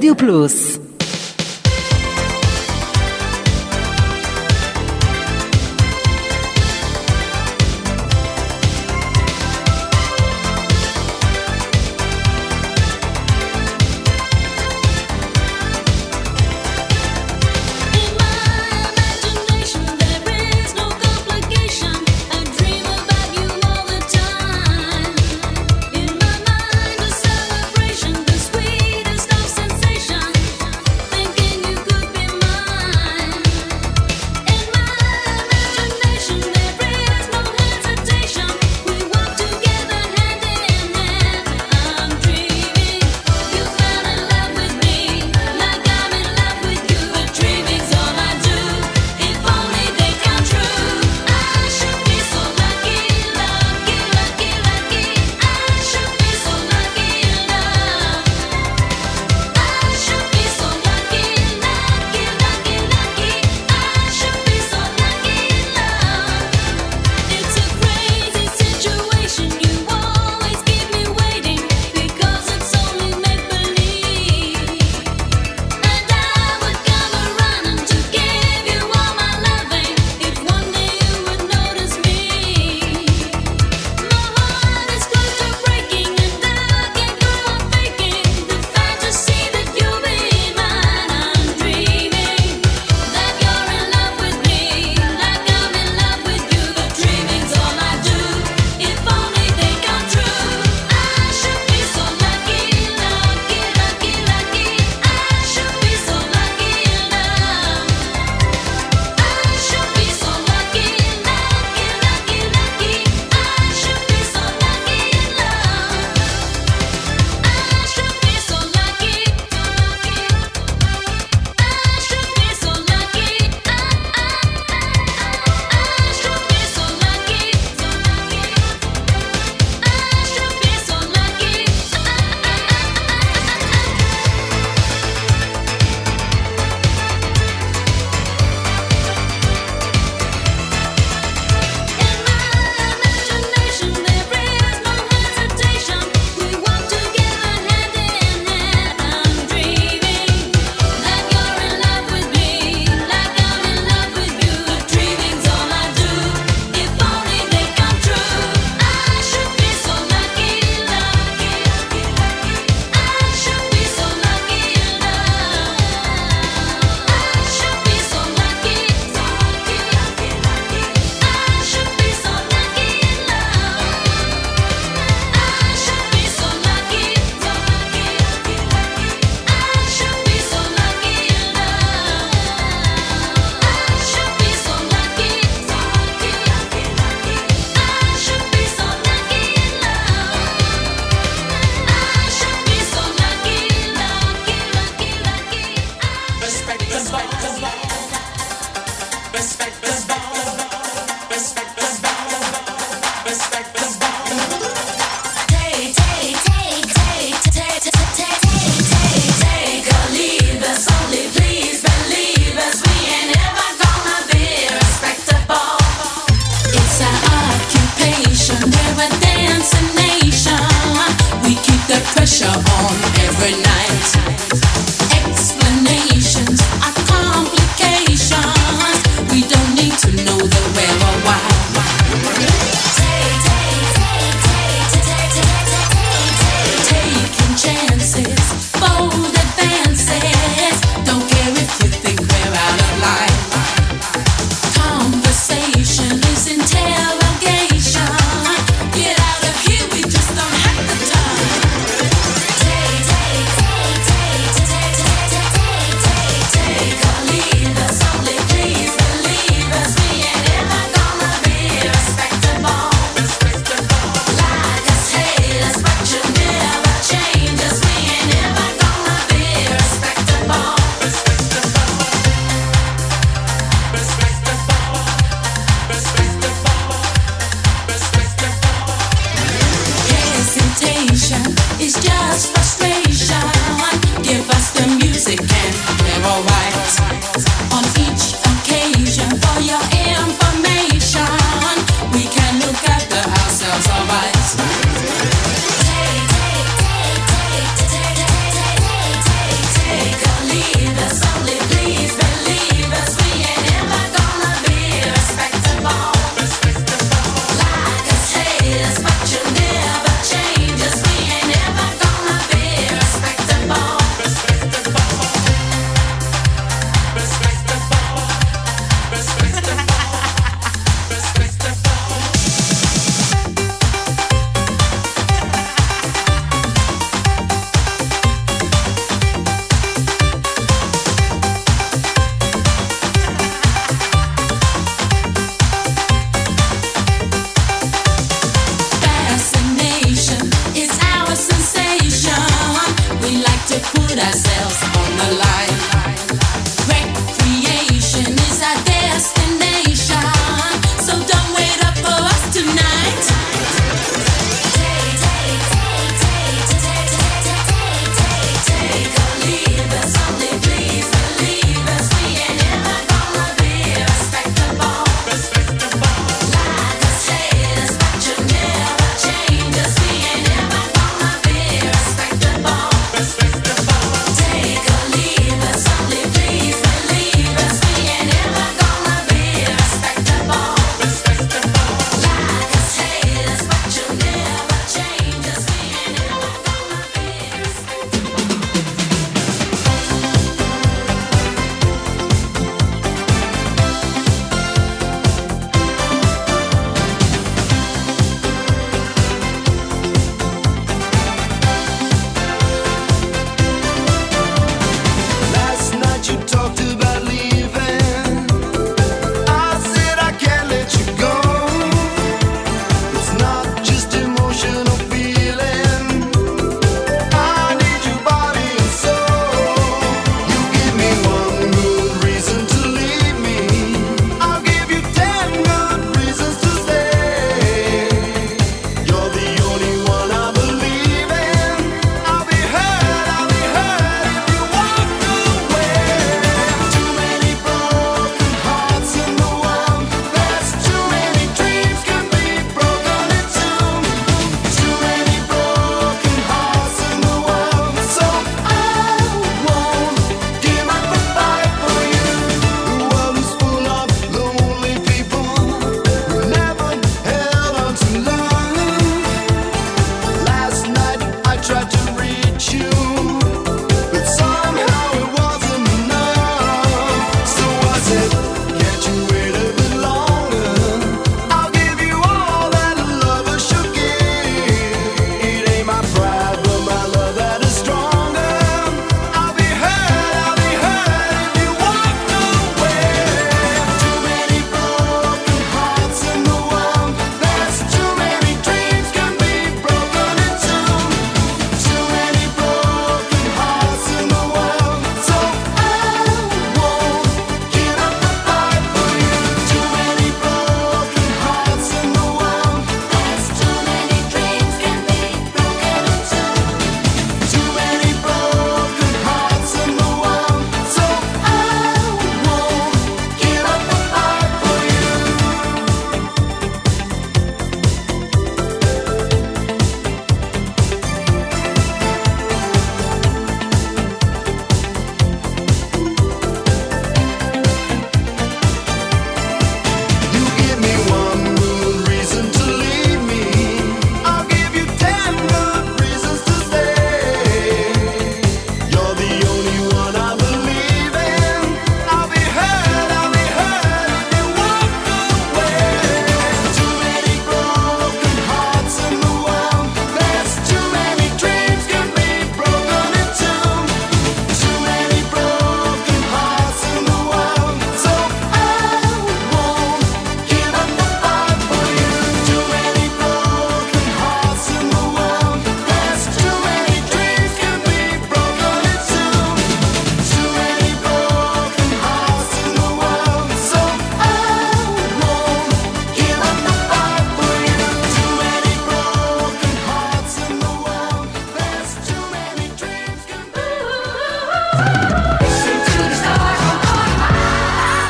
השבת ברדיו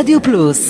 Radio Plus.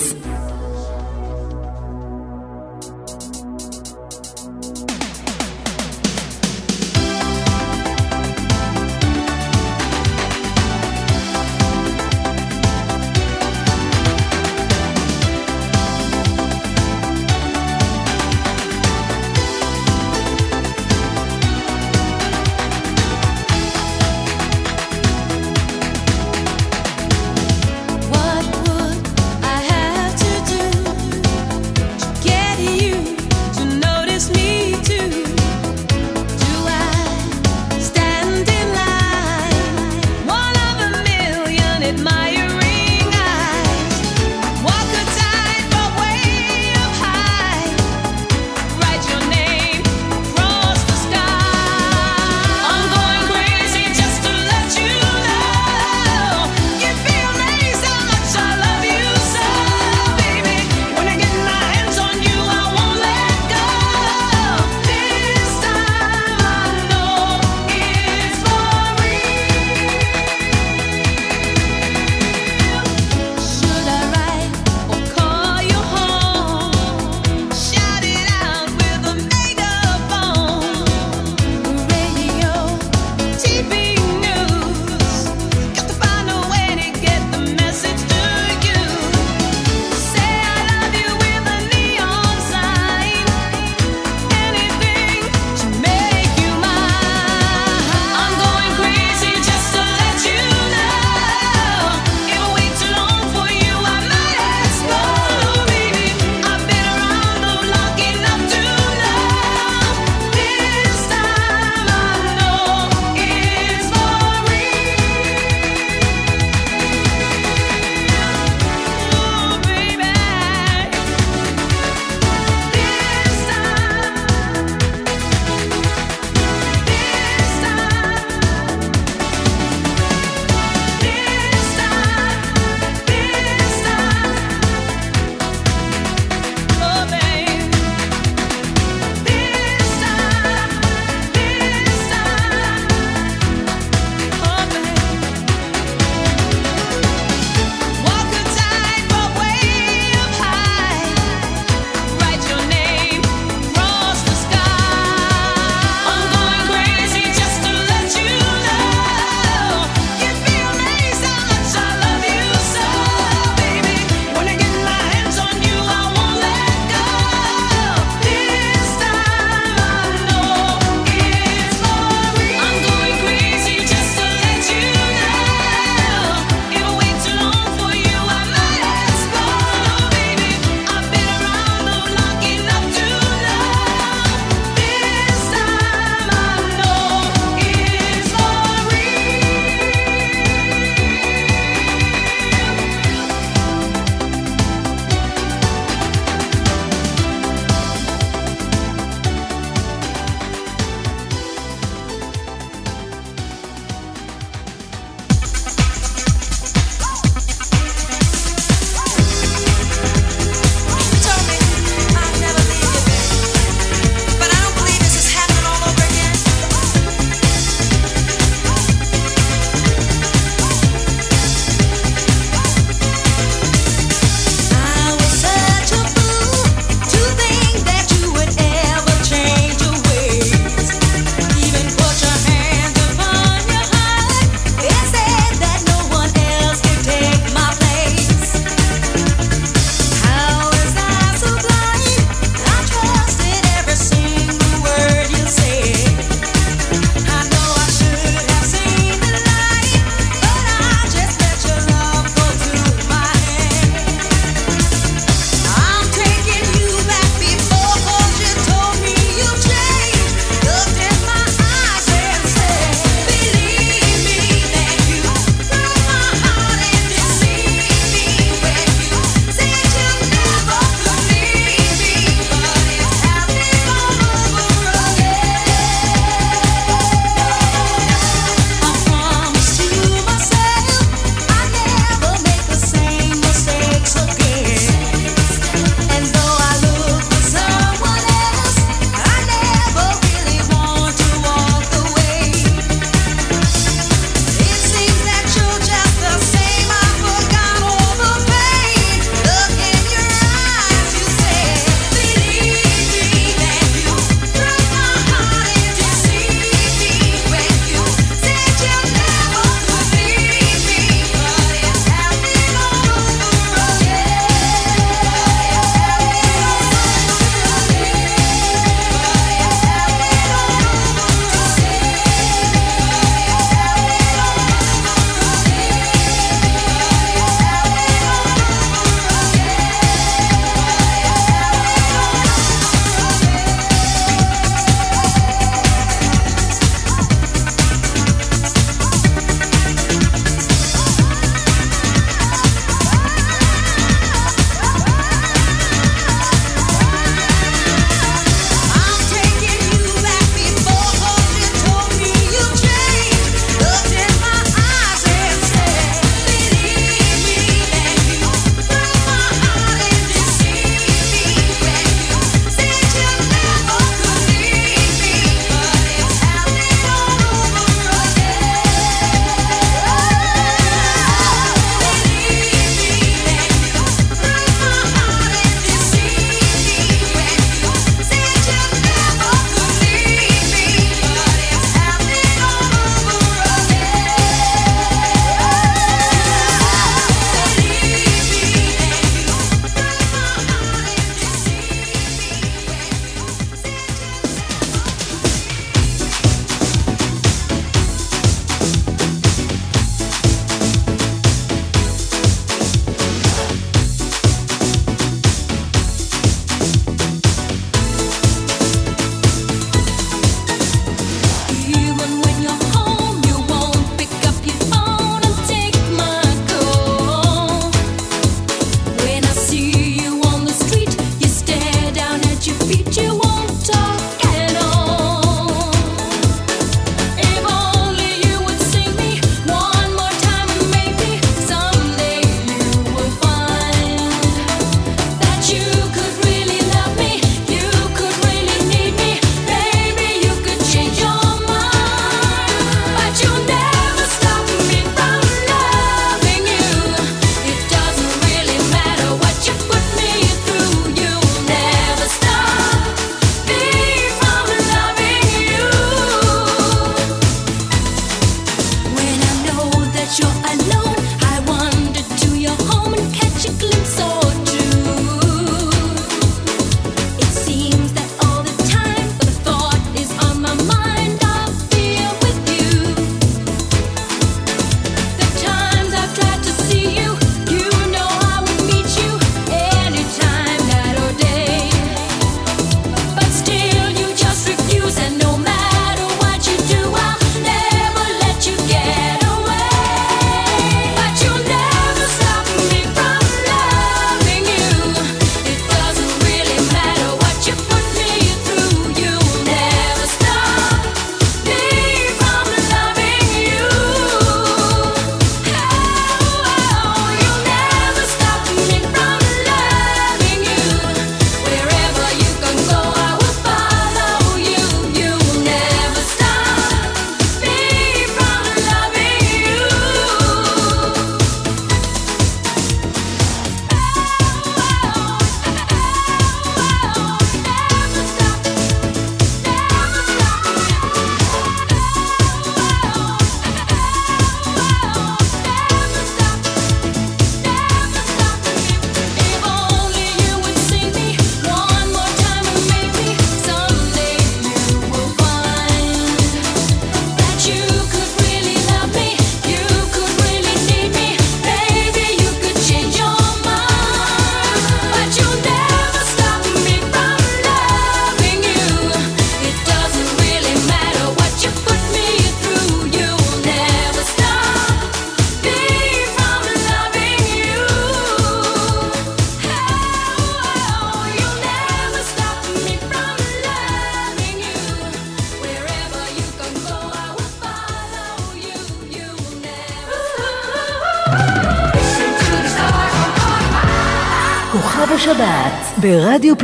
בשבת ברדיו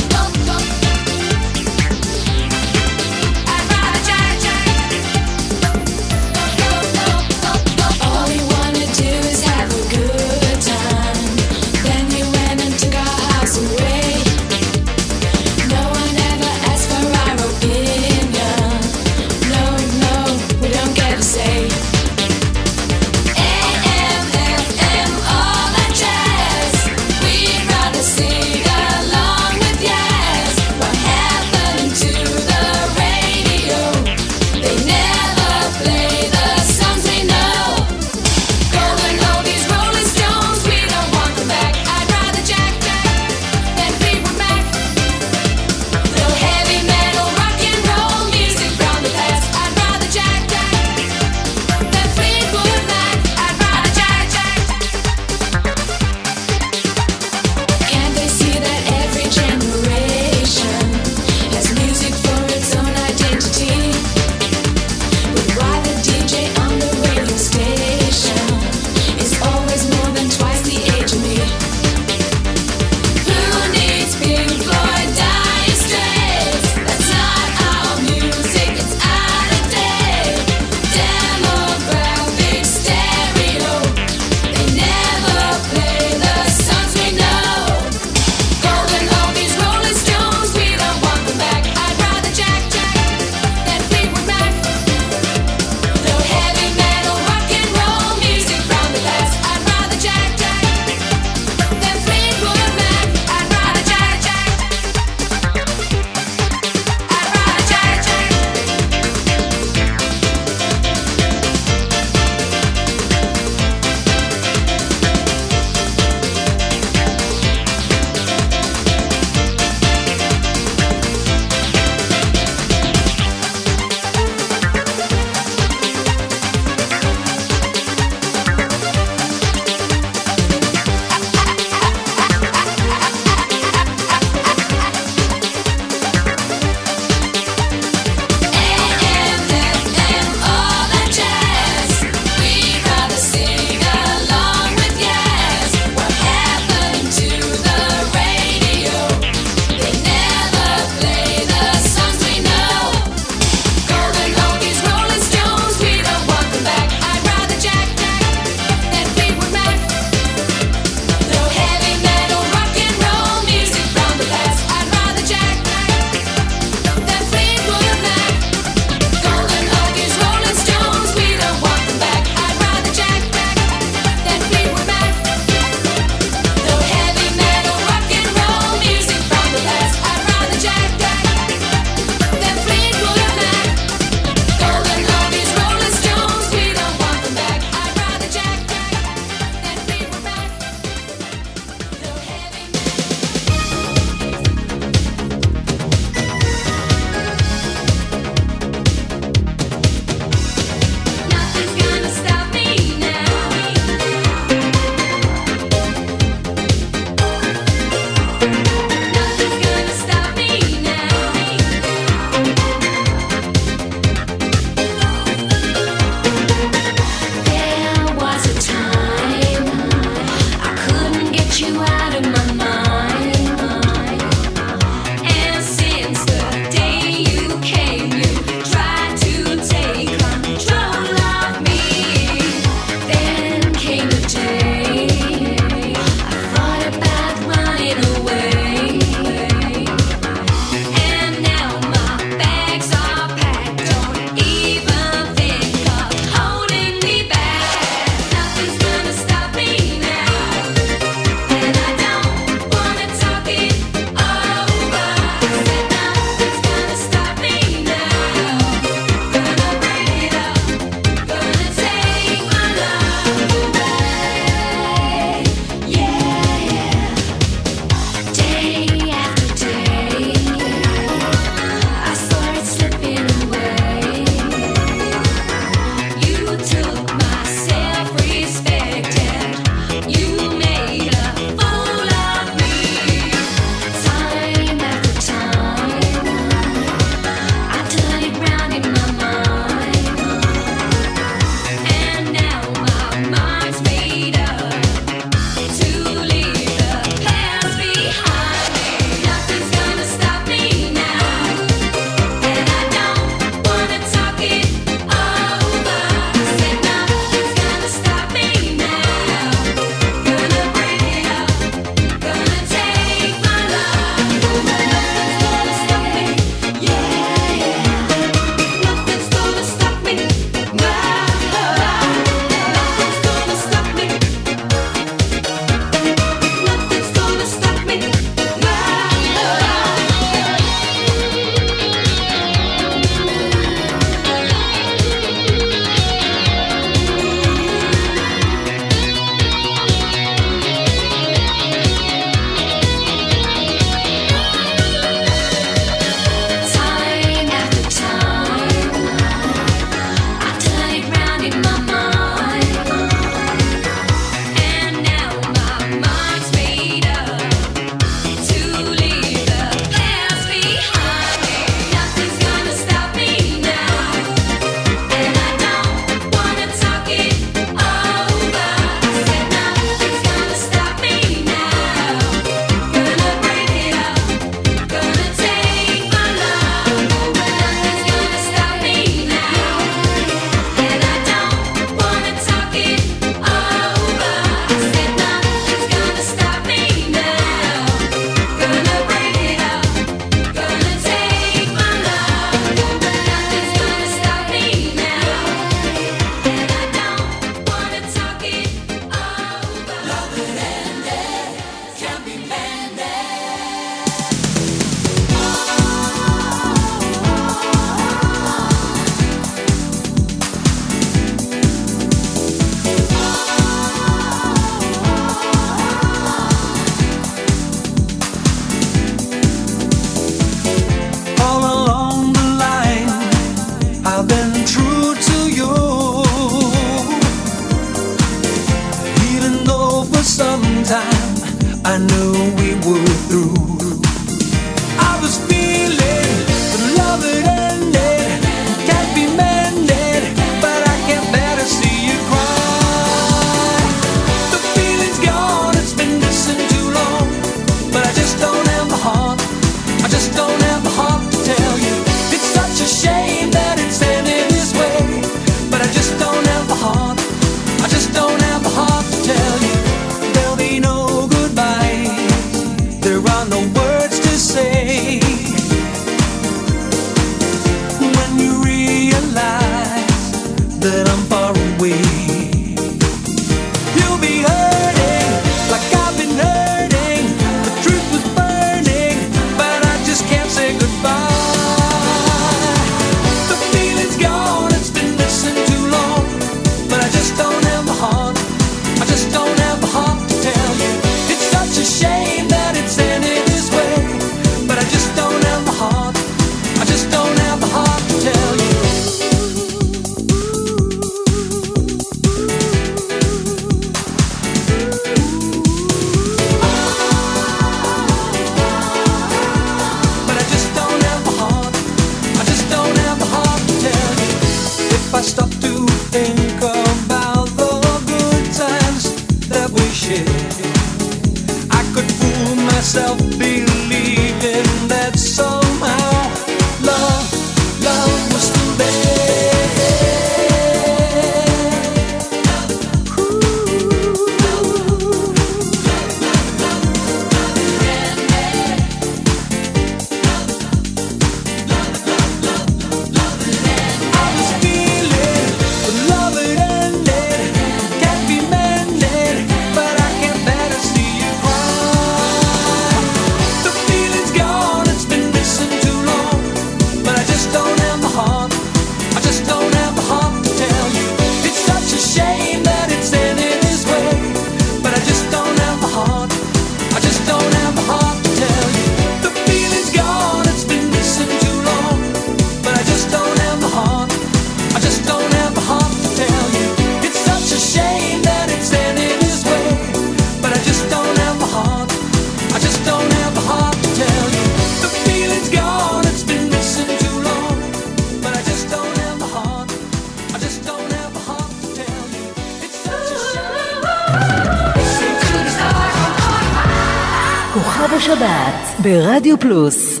ברדיו פלוס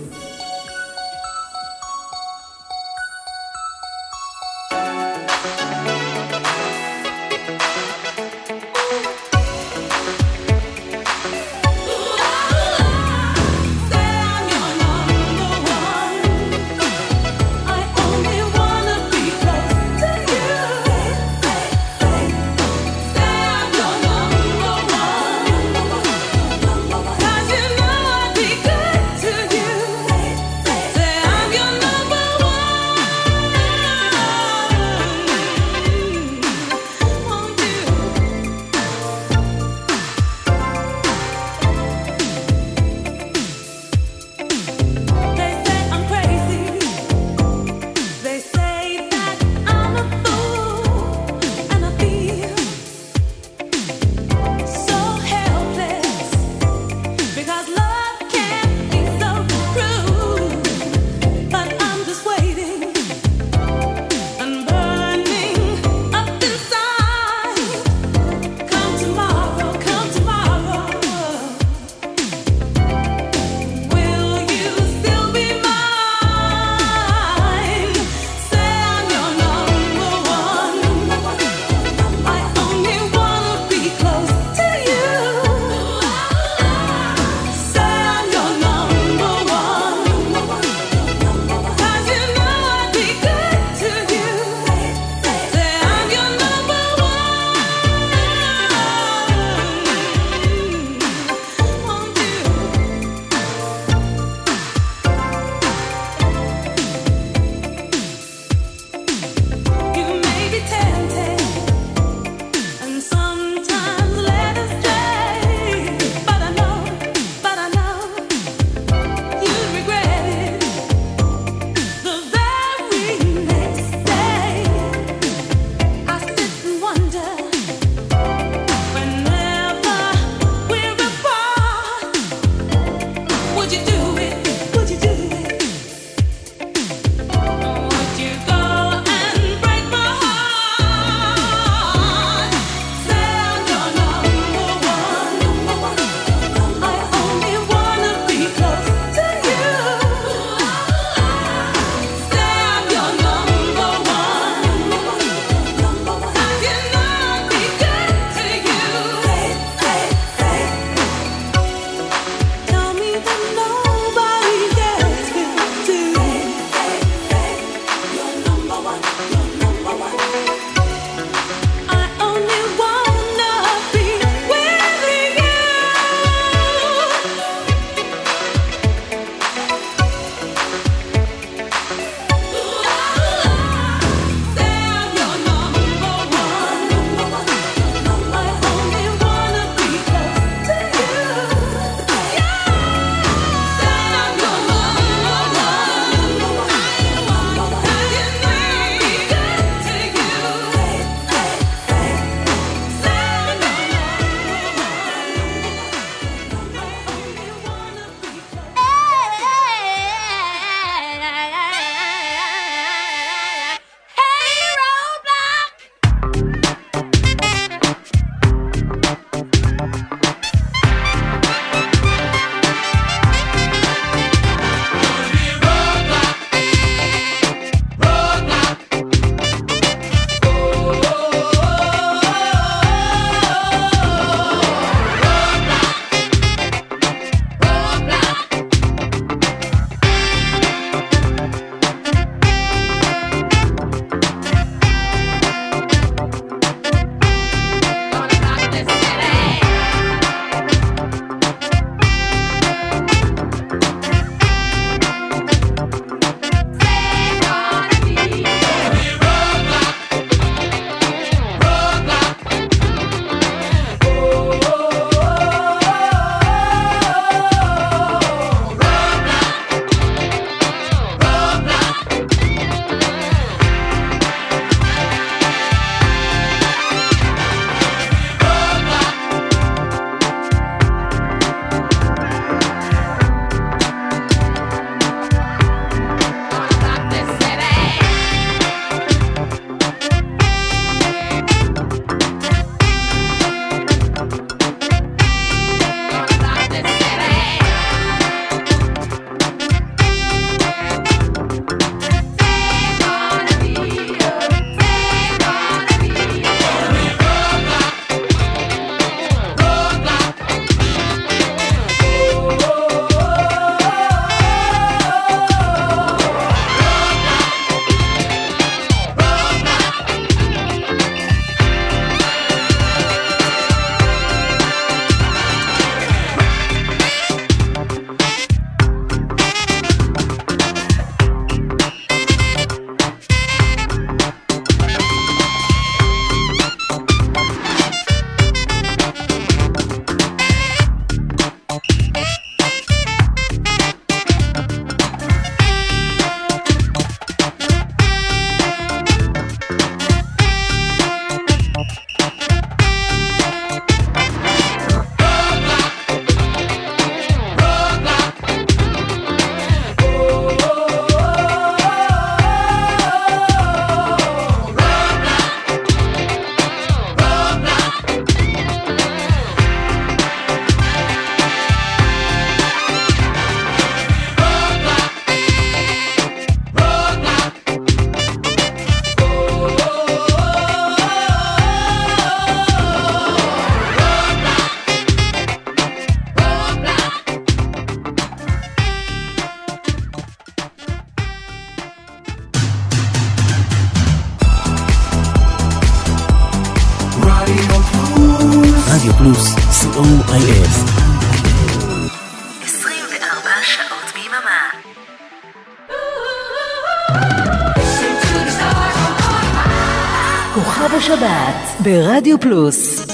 כוכב השבת ברדיו פלוס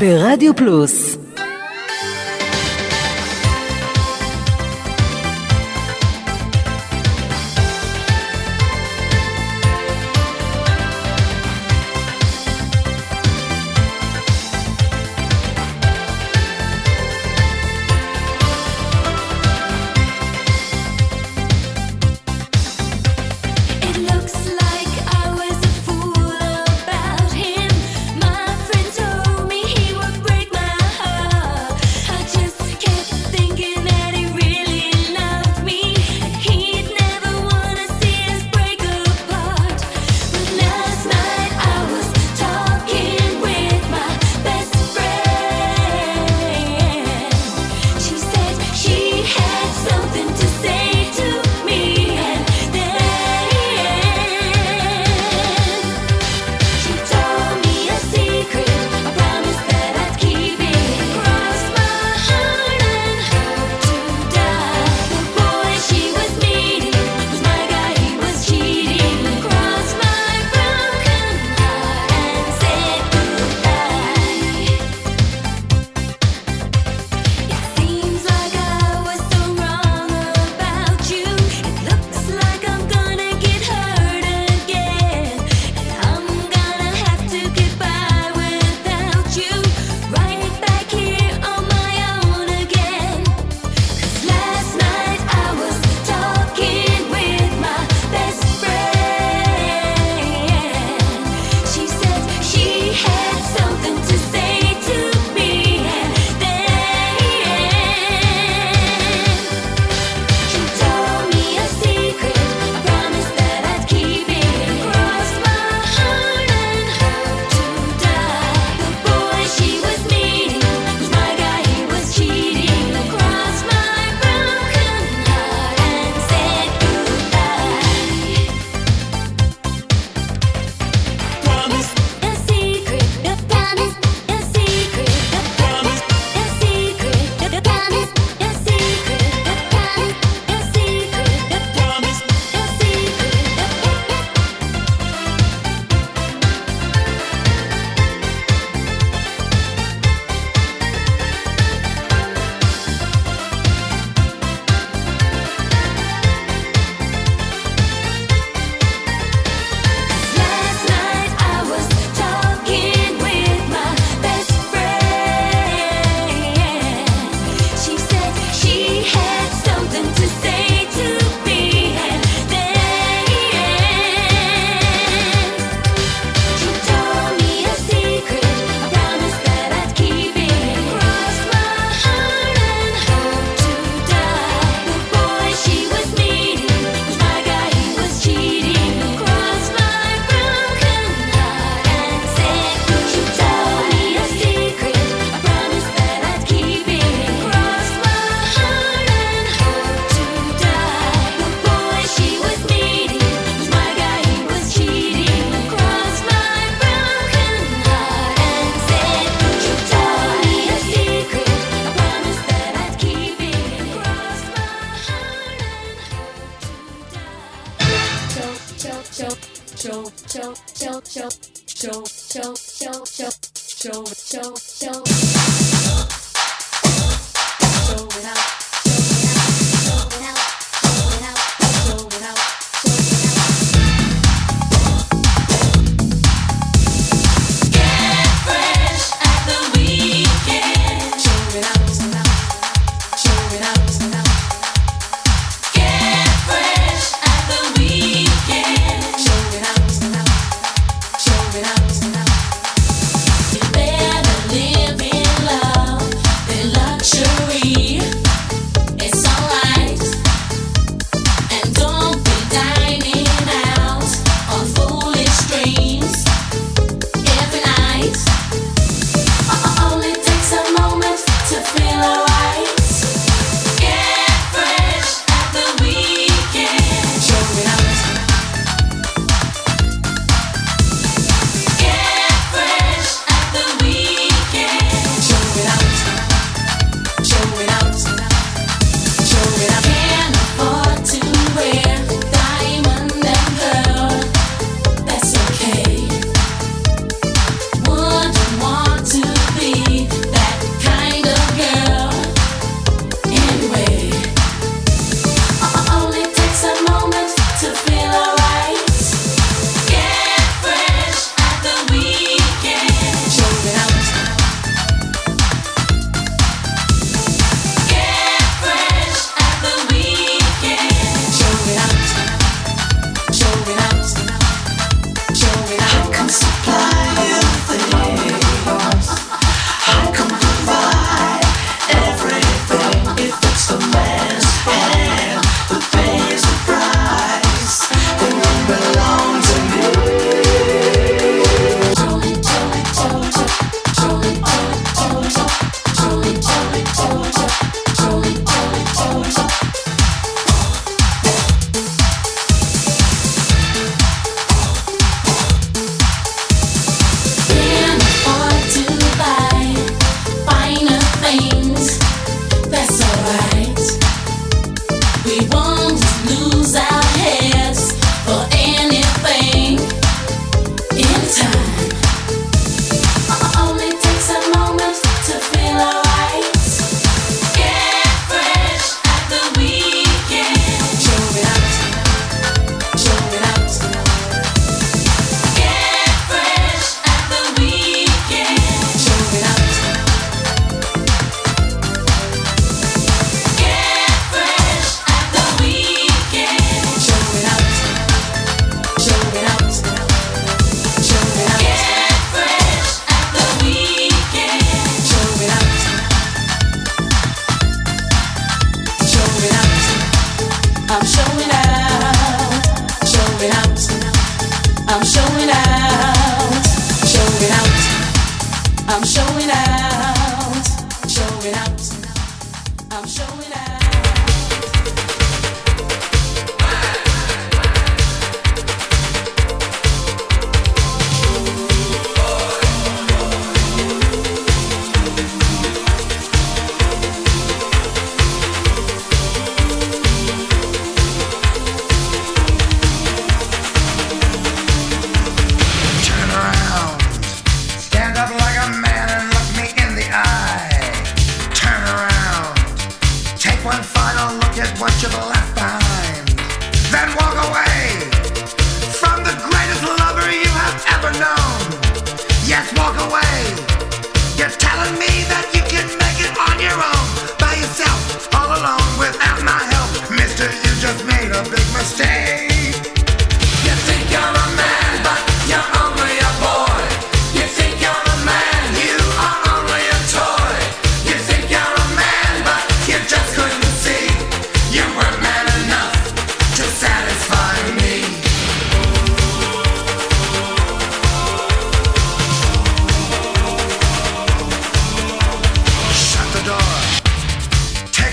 ברדיו פלוס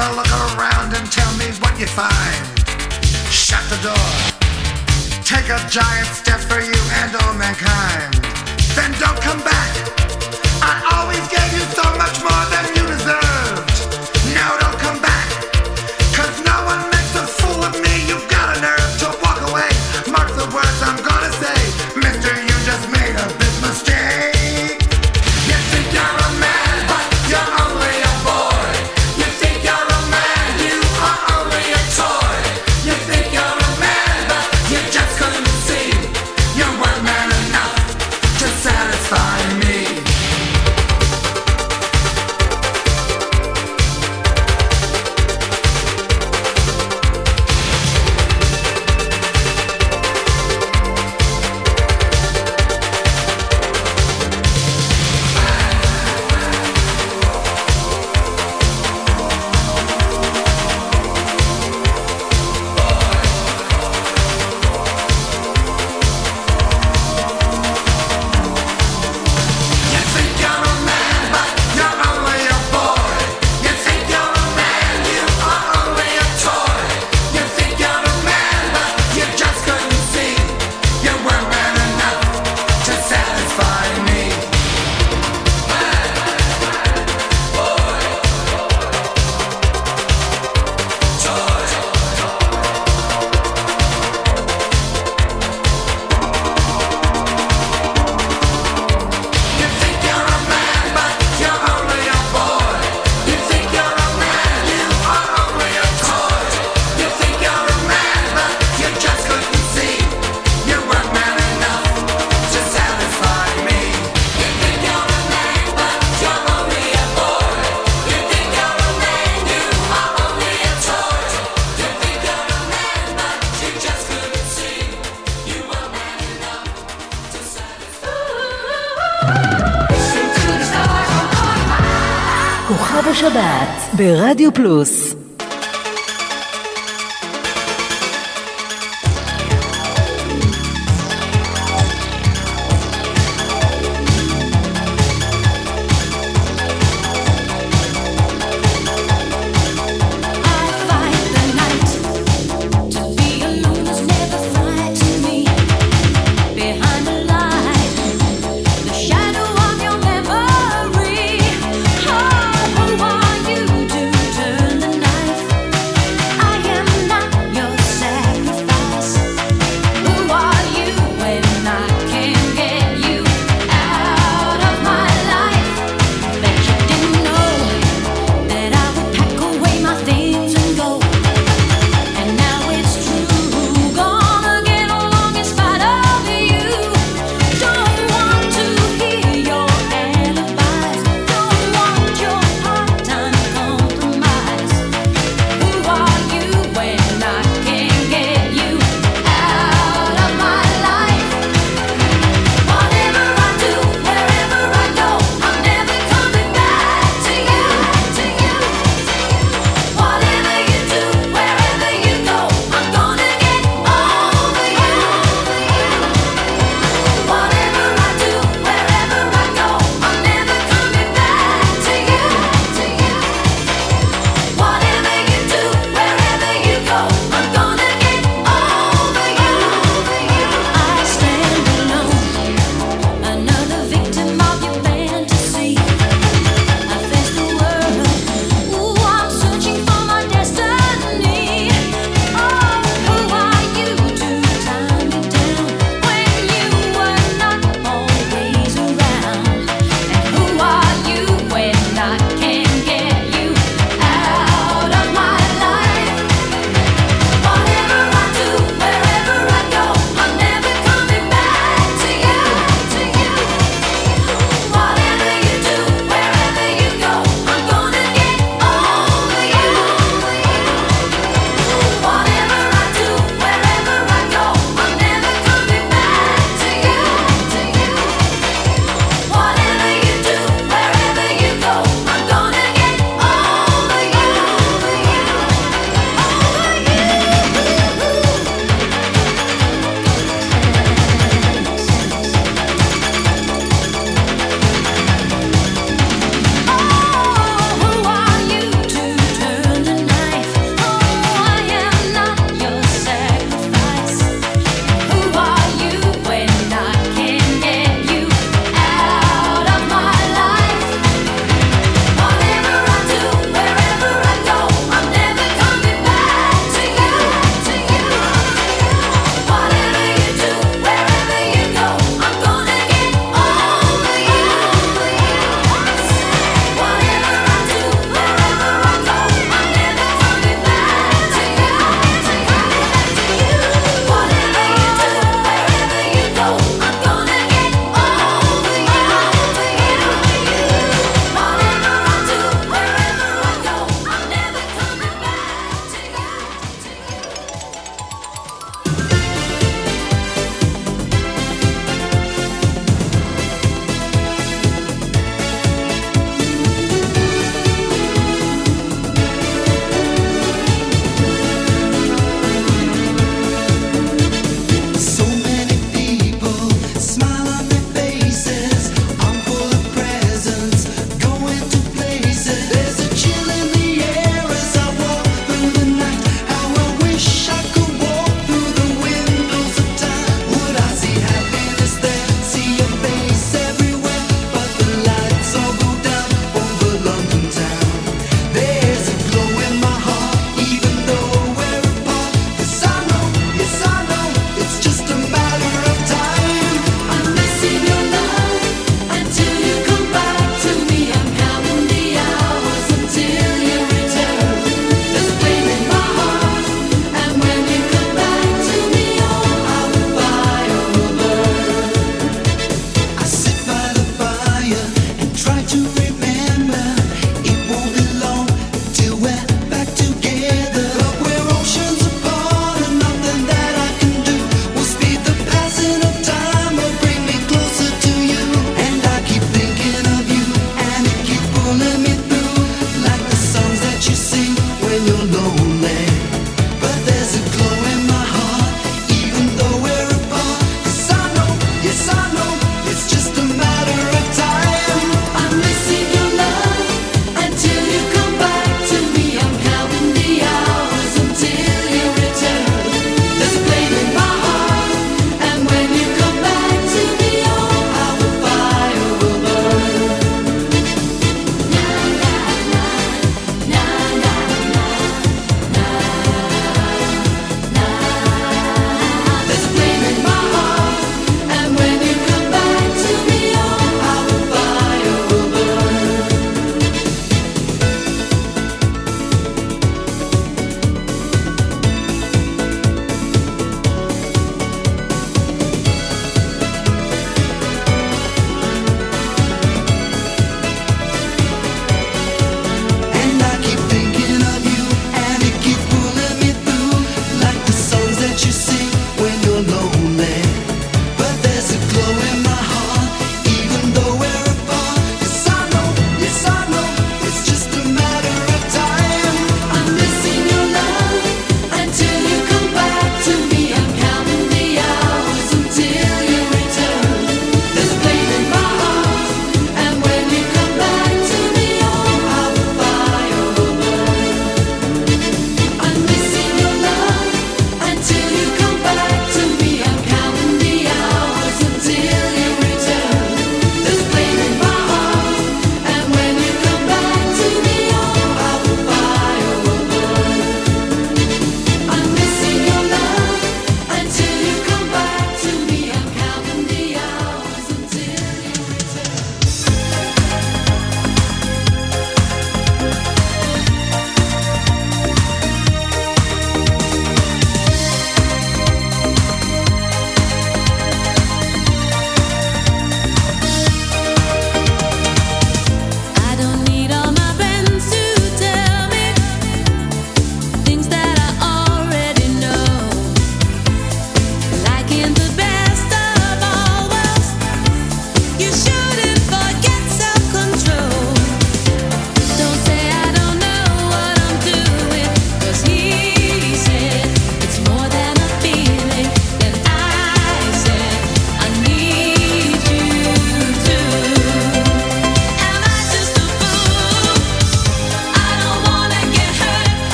a look around and tell me what you find. Shut the door. Take a giant step for you and all mankind. Then don't come back. השבת ברדיו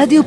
פלוס השבת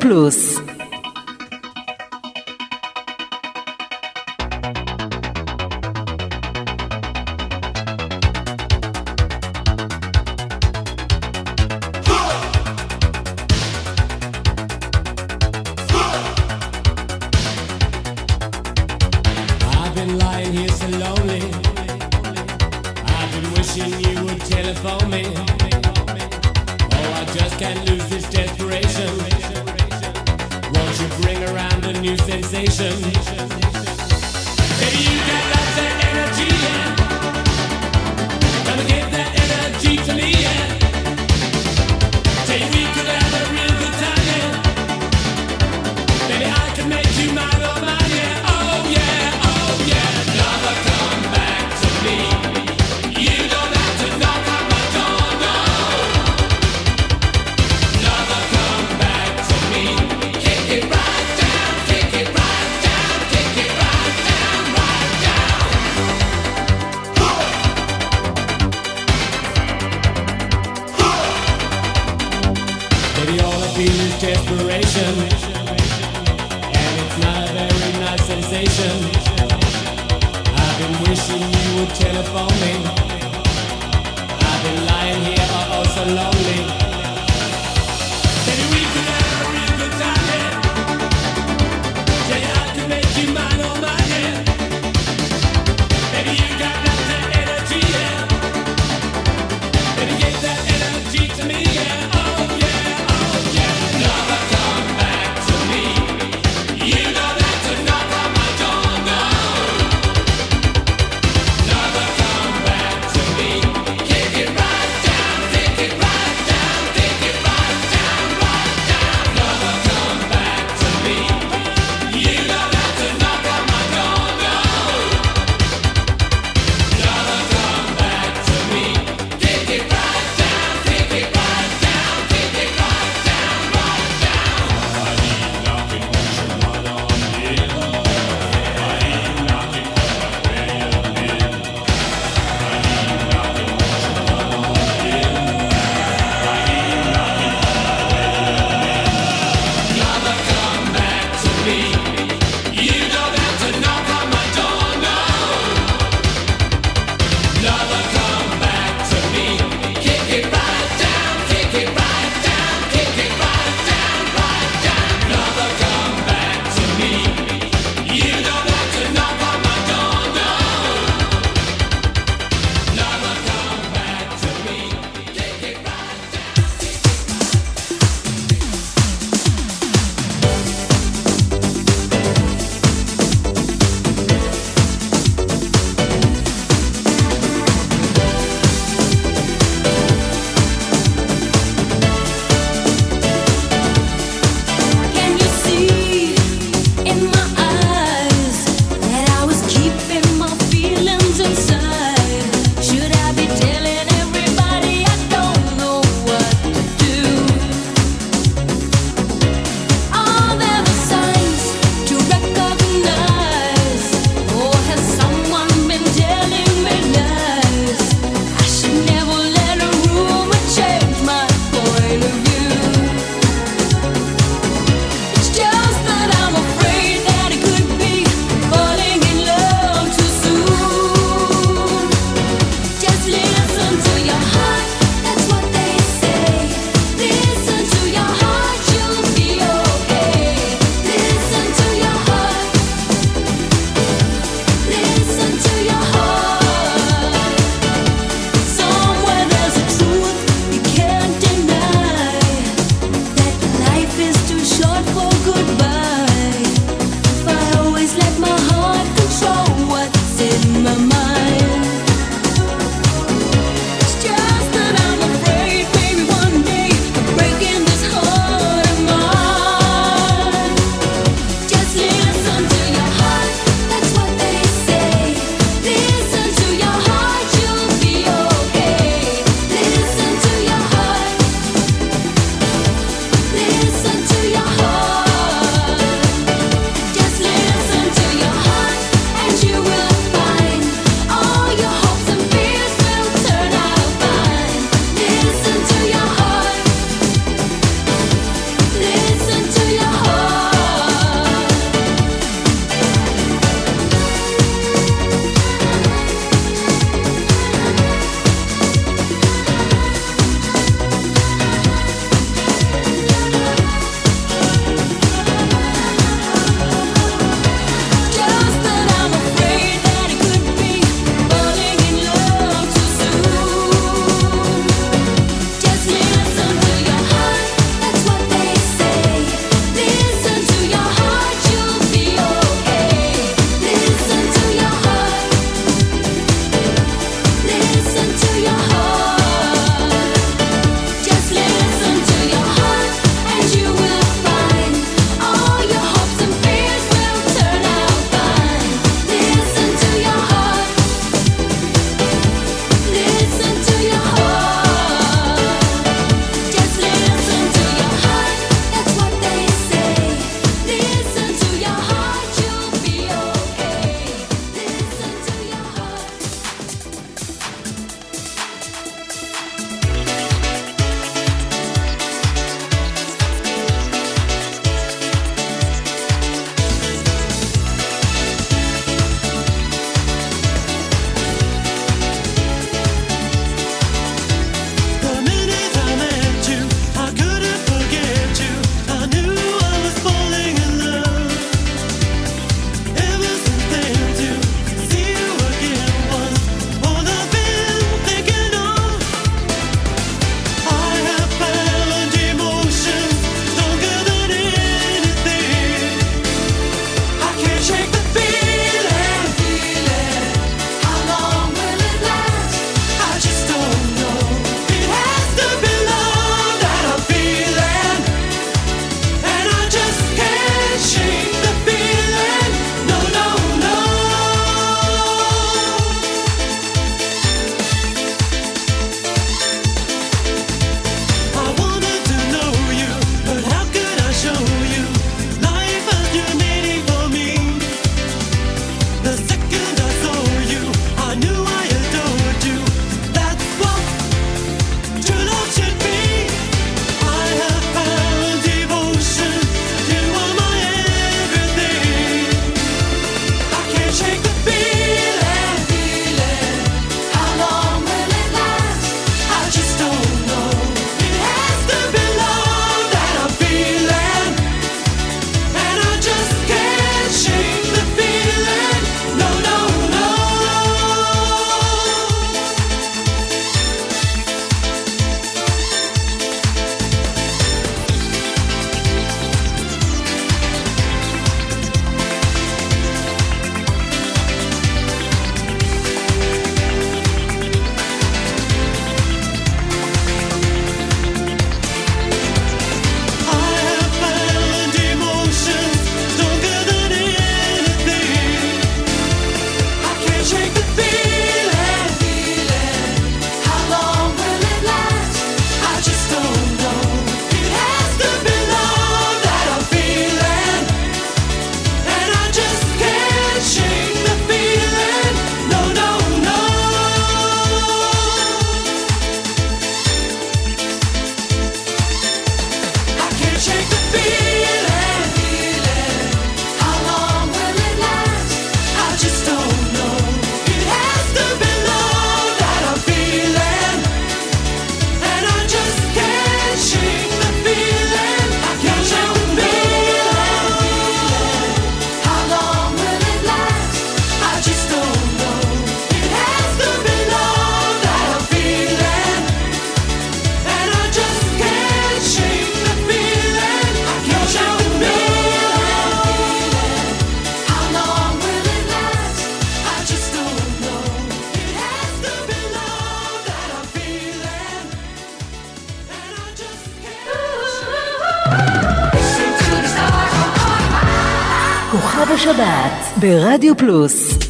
ברדיו פלוס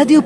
השבת ברדיו